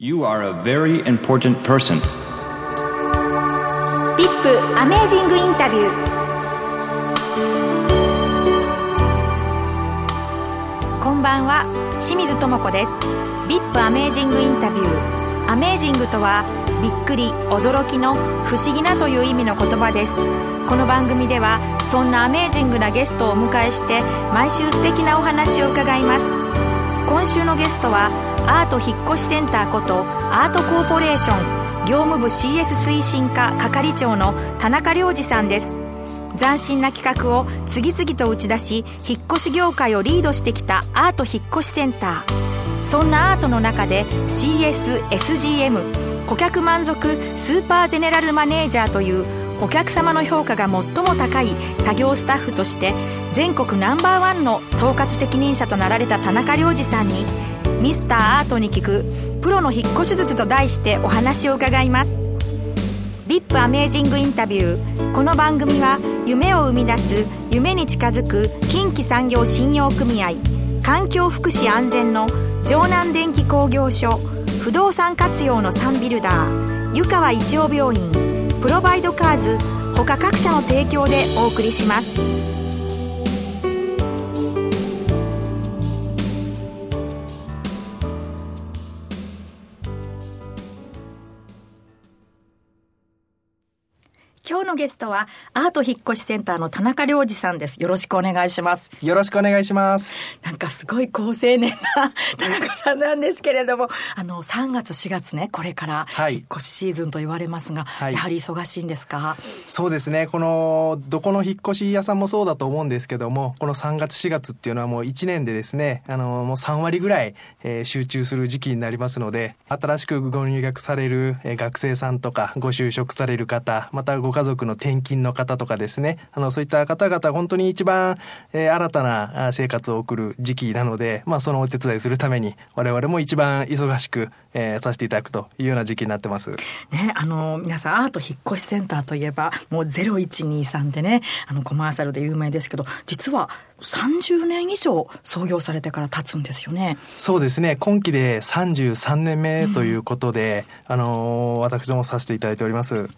You are a very important person. ビップアメージングインタビュー。こんばんは清水智子です。ビップアメージングインタビュー。アメージングとはびっくり驚きの不思議なという意味の言葉です。この番組ではそんなアメージングなゲストをお迎えして毎週素敵なお話を伺います。今週のゲストはアート引越センターことアートコーポレーション業務部 CS 推進課係長の田中良二さんです。斬新な企画を次々と打ち出し引っ越し業界をリードしてきたアート引越しセンター。そんなアートの中で CSSGM 顧客満足スーパーゼネラルマネージャーというお客様の評価が最も高い作業スタッフとして全国ナンバーワンの統括責任者となられた田中良二さんに「ミスターアートに聞くプロの引っ越し術」と題してお話を伺います。ビップアメージングインタビュー。この番組は夢を生み出す夢に近づく近畿産業信用組合環境福祉安全の城南電機工業所不動産活用のサンビルダー湯川一応病院プロバイドカーズ他各社の提供でお送りします。今日のゲストはアート引越センターの田中良二さんです。よろしくお願いします。よろしくお願いします。なんかすごい高青年な 田中さんなんですけれども、あの、3月4月ね、これからはい。引っ越しシーズンと言われますが、はい。やはり忙しいんですか？そうですね。この、どこの引っ越し屋さんもそうだと思うんですけども、この3月4月っていうのはもう1年でですね、あの、もう3割ぐらい、えー集中する時期になりますので、新しくご入学される、えー学生さんとか、ご就職される方、またご家族の転勤の方とかですね、あの、そういった方々、本当に一番、えー新たなあ生活を送る時期なので、まあ、そのお手伝いするために、我々も一番忙しく、えーさせていただくというような時期になってます。ね、あの、皆さん、アート引っ越しセンターといえば、もう0123でね、あの、コマーシャルで有名ですけど、実は30年以上創業されてから経つんですよね。そうですね今期で33年目ということで、あのー私どもさせていただいております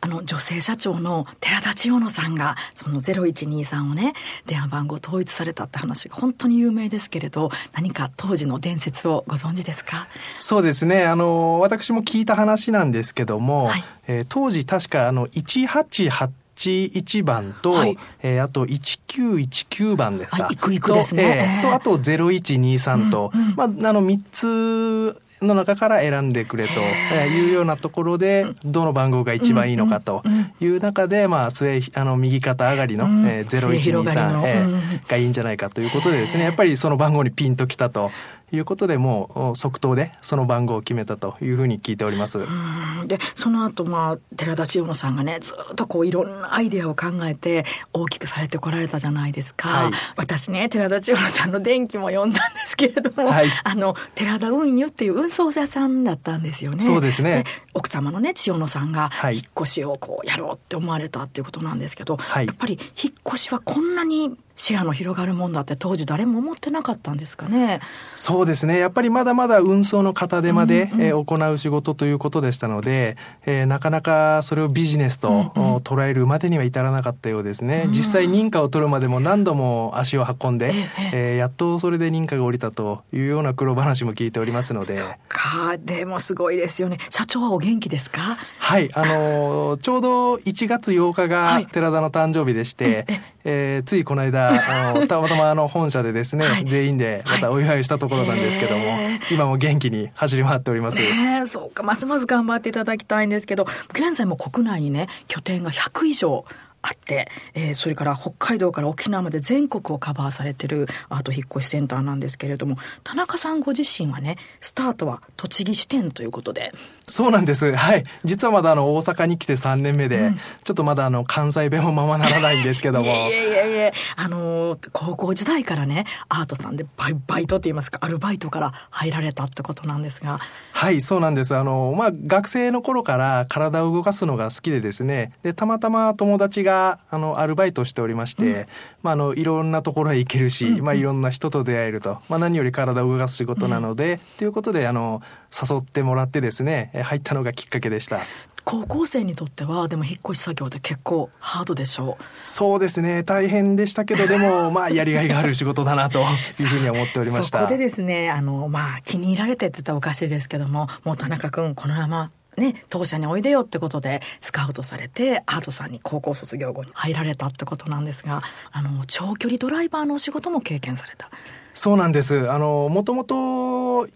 あの女性社長の寺田千代乃さんがその0123をね電話番号統一されたって話が本当に有名ですけれど何か当時の伝説をご存知ですか？そうですね。あのー私も聞いた話なんですけども、はい。えー当時確かあの188番と、はい。えーあと1919番ですか。はいいくいくですね。と,、えーとあと0123と、うんうん。まあ、あの3つの中から選んでくれとえーいうようなところでどの番号が一番いいのかという中で、まあ、末あの右肩上がりの、うん。えー末広がりの。0123、えがいいんじゃないかということでですねやっぱりその番号にピンときたということでもうお即答でその番号を決めたというふうに聞いております。うん。でその後まあ寺田千代乃さんがねずっとこういろんなアイデアを考えて大きくされてこられたじゃないですか、はい。私ね寺田千代乃さんの電気も読んだんですけれども、はい。あの寺田運輸っていう運送屋さんだったんですよね。そうですね。奥様のね千代乃さんがはい。引っ越しをこうやろうって思われたっていうことなんですけど、はい。やっぱり引っ越しはこんなにシェアの広がるもんだって当時誰も思ってなかったんですかね。そうですね。やっぱりまだまだ運送の方手間で、えー行う仕事ということでしたので、えーなかなかそれをビジネスと、お捉えるまでには至らなかったようですね、実際認可を取るまでも何度も足を運んで、えーやっとそれで認可が下りたというような苦労話も聞いておりますので。か。でもすごいですよね。社長はお元気ですか？はい。あのーちょうど1月8日はい。が寺田の誕生日でして、えーついこの間あの たまたまあの本社でですね、はい。全員でまたお祝いしたところなんですけども、へ今も元気に走り回っております。ねえそうかますます頑張っていただきたいんですけど現在も国内にね拠点が100以上あって、えーそれから北海道から沖縄まで全国をカバーされてるアート引っ越しセンターなんですけれども田中さんご自身はねスタートは栃木支店ということでそうなんです。はい。実はまだあの大阪に来て3年目で、ちょっとまだあの関西弁もままならないんですけども。いえいえいえあのー高校時代からねアートさんでバイバイトって言いますかアルバイトから入られたってことなんですが、はいそうなんですあの、まあ、学生の頃から体を動かすのが好きでですねでたまたま友達があのアルバイトしておりまして、うん、まあ、あのいろんなところへ行けるし、うんうん、まあ、いろんな人と出会えると、まあ、何より体を動かす仕事なので、うん、ということであの誘ってもらってですね入ったのがきっかけでした。高校生にとってはでも引っ越し作業って結構ハードでしょう。そうですね大変でしたけどでも まあやりがいがある仕事だなというふうに思っておりました。そこでですねあのまあ気に入られてって言ったらおかしいですけどももう田中君このままね、当社においでよってことでスカウトされてアートさんに高校卒業後に入られたってことなんですがあの長距離ドライバーのお仕事も経験された。そうなんです。あの、もともと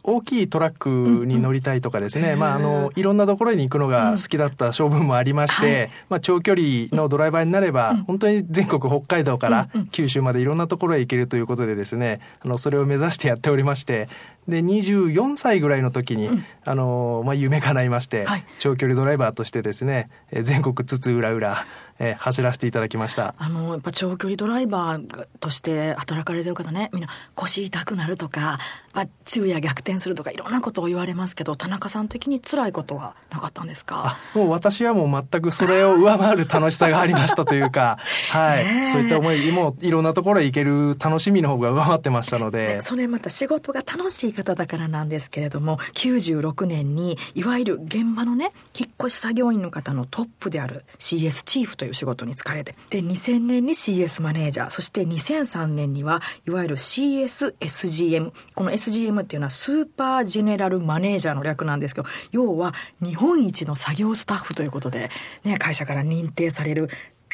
大きいトラックに乗りたいとかですね、うんうん、まあ、あの、いろんなところに行くのが好きだった性分もありまして、うんはい、まあ、長距離のドライバーになれば、うん、本当に全国北海道から九州までいろんなところへ行けるということでですね、あの、それを目指してやっておりまして、で24歳ぐらいの時に、うん、あのまあ、夢叶いまして、はい、長距離ドライバーとしてですね全国津々浦々えー、走らせていただきました。あのやっぱ長距離ドライバーとして働かれてる方ね。みんな腰痛くなるとか、まあ、昼夜逆転するとかいろんなことを言われますけど田中さん的に辛いことはなかったんですか？もう私はもう全くそれを上回る楽しさがありましたというか、はい、そういった思いもいろんなところへ行ける楽しみの方が上回ってましたので、それまた仕事が楽しい方だからなんですけれども96年にいわゆる現場のね引っ越し作業員の方のトップである CS チーフという仕事に疲れてで2000年に CS マネージャーそして2003年にはいわゆる CSSGM この SGM っていうのはスーパージェネラルマネージャーの略なんですけど要は日本一の作業スタッフということで、ね、会社から認定される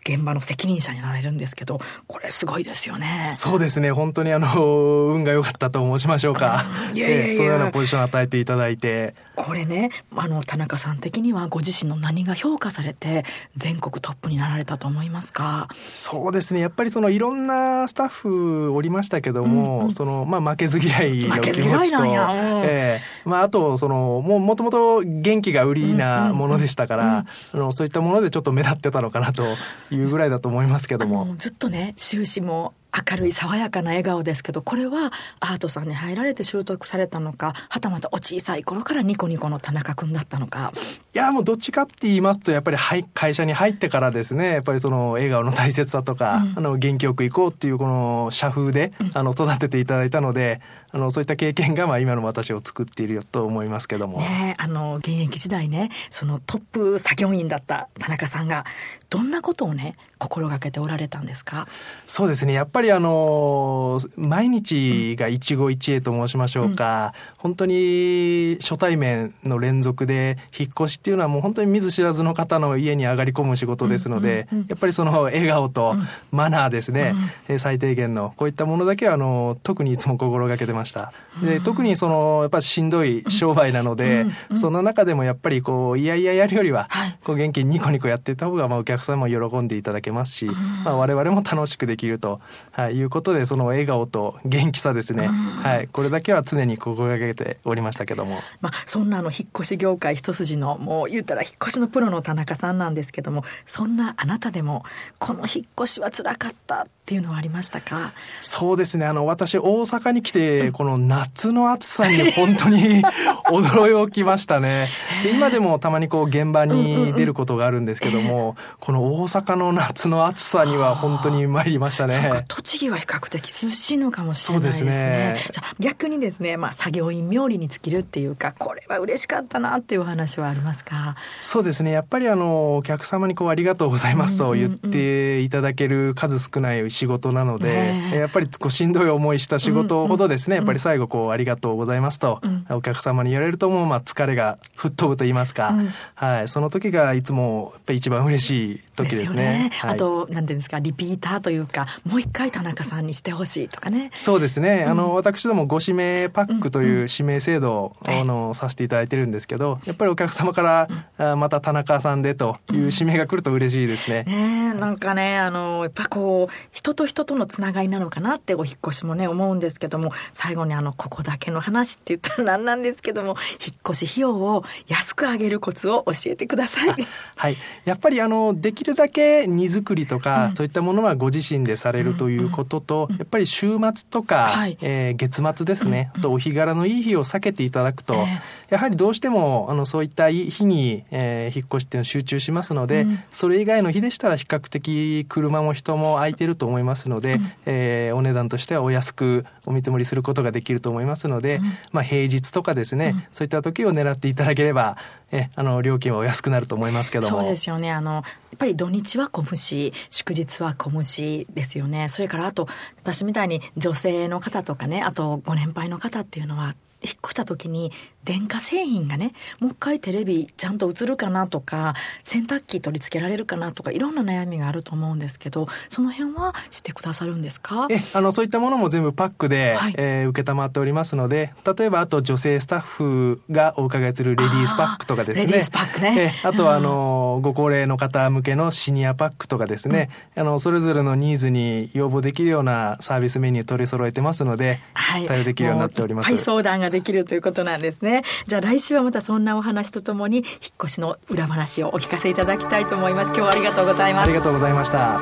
現場の責任者になれるんですけど、これすごいですよね。そうですね。本当にあの、運が良かったと申しましょうか。いやいやいや、そのようなポジションを与えていただいて。これね、あの、田中さん的にはご自身の何が評価されて、全国トップになられたと思いますか？そうですね。やっぱりそのいろんなスタッフおりましたけども、うんうん、その、まあ、負けず嫌いの気持ちと、ええ。ー、まあ、あと、その、ももともと元気が売りなものでしたから、うん。うんうん、そういったものでちょっと目立ってたのかなというぐらいだと思いますけども。ずっとね終始も明るい爽やかな笑顔ですけどこれはアートさんに入られて習得されたのかはたまたお小さい頃からニコニコの田中君だったのか。いやもうどっちかって言いますとやっぱり会社に入ってからですねやっぱりその笑顔の大切さとか、うん、あの元気よく行こうっていうこの社風で、うん、あの育てていただいたのであのそういった経験がまあ今の私を作っているよと思いますけども。ねあの現役時代ねそのトップ作業員だった田中さんがどんなことをね心がけておられたんですか？そうですねやっぱりあの毎日が一期一会と申しましょうか、うん、本当に初対面の連続で引っ越しっていうのはもう本当に見ず知らずの方の家に上がり込む仕事ですので、うんうんうん、やっぱりその笑顔とマナーですね、うん、最低限のこういったものだけはあの特にいつも心がけてました。で特にそのやっぱしんどい商売なので、その中でもやっぱりこういやいややるよりは、こう元気にニコニコやっていた方がまあお客さんも喜んでいただけますし、まあ、我々も楽しくできると、はい、いうことでその笑顔と元気さですね、はい、これだけは常に心がけておりましたけども、まあ、そんなあの引っ越し業界一筋のもう言ったら引っ越しのプロの田中さんなんですけどもそんなあなたでもこの引っ越しはつらかったっていうのはありましたか？そうですね。あの私大阪に来てこの夏の暑さに 本当に驚きましたね。で今でもたまにこう現場に出ることがあるんですけども、この大阪の夏の暑さには本当に参りましたね。栃木は比較的涼しいのかもしれないですね。ね。じゃ逆にですね、まあ、作業員冥利に尽きるっていうかこれは嬉しかったなっていう話はありますか？そうですね。やっぱりあのお客様にこうありがとうございますと言っていただける数少ない仕事なので、ね、やっぱりこうしんどい思いした仕事ほどですね、やっぱり最後こうありがとうございますと、お客様に言われるともうまあ疲れが吹っ飛ぶと言いますか、はい、その時がいつもやっぱり一番嬉しい時ですね。すね。はい、あとなんていうんですかリピーターというかもう一回田中さんにしてほしいとかね。そうですね。あの、私どもご指名パックという指名制度を、あのさせていただいてるんですけど、やっぱりお客様から、うまた田中さんでという指名が来ると嬉しいですね。ねなんかねあのやっぱこう人と人とのつながりなのかなってお引越しもね思うんですけども最後にあのここだけの話って言ったら何なんですけども引っ越し費用を安く上げるコツを教えてください。はい、やっぱりあのできるだけ荷造りとか、うん、そういったものはご自身でされるということと、うん。うん、やっぱり週末とか、はい、えー、月末ですね、あとお日柄のいい日を避けていただくと、えー、やはりどうしてもあのそういった日に、えー、引っ越しっていうの集中しますので、うん、それ以外の日でしたら比較的車も人も空いてると思いますので、うん、えー、お値段としてはお安くお見積もりすることができると思いますので、うん、まあ、平日とかですね、そういった時を狙っていただければえあの料金はお安くなると思いますけども。そうですよね。あのやっぱり土日は小虫祝日は小虫ですよね。それからあと私みたいに女性の方とかねあとご年配の方っていうのは引っ越した時に電化製品がねもう一回テレビちゃんと映るかなとか洗濯機取り付けられるかなとかいろんな悩みがあると思うんですけどその辺はしてくださるんですか？えあのそういったものも全部パックで、はい、えー、承っておりますので例えばあと女性スタッフがお伺いするレディースパックとかですね。レディースパックね、えあとはあの、ご高齢の方向けのシニアパックとかですね、うん、あのそれぞれのニーズに要望できるようなサービスメニュー取り揃えてますので、はい、対応できるようになっております。相談ができるということなんですね。じゃあ来週はまたそんなお話とともに引っ越しの裏話をお聞かせいただきたいと思います。今日はありがとうございます。ありがとうございました。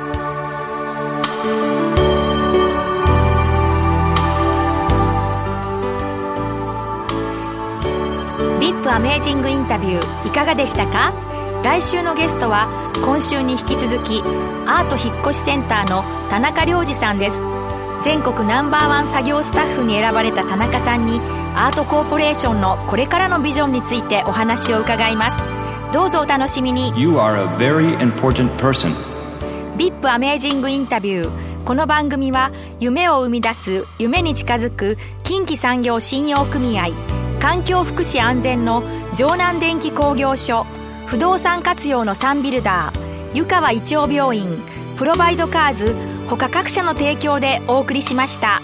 ビップアメージングインタビューいかがでしたか？来週のゲストは今週に引き続きアート引っ越しセンターの田中良二さんです全国ナンバーワン作業スタッフに選ばれた田中さんにアートコーポレーションのこれからのビジョンについてお話を伺います。どうぞお楽しみに。You are a very important person. VIP アメージングインタビュー。この番組は夢を生み出す夢に近づく近畿産業信用組合環境福祉安全の城南電機工業所不動産活用のサンビルダー湯川一応病院プロバイドカーズ他各社の提供でお送りしました。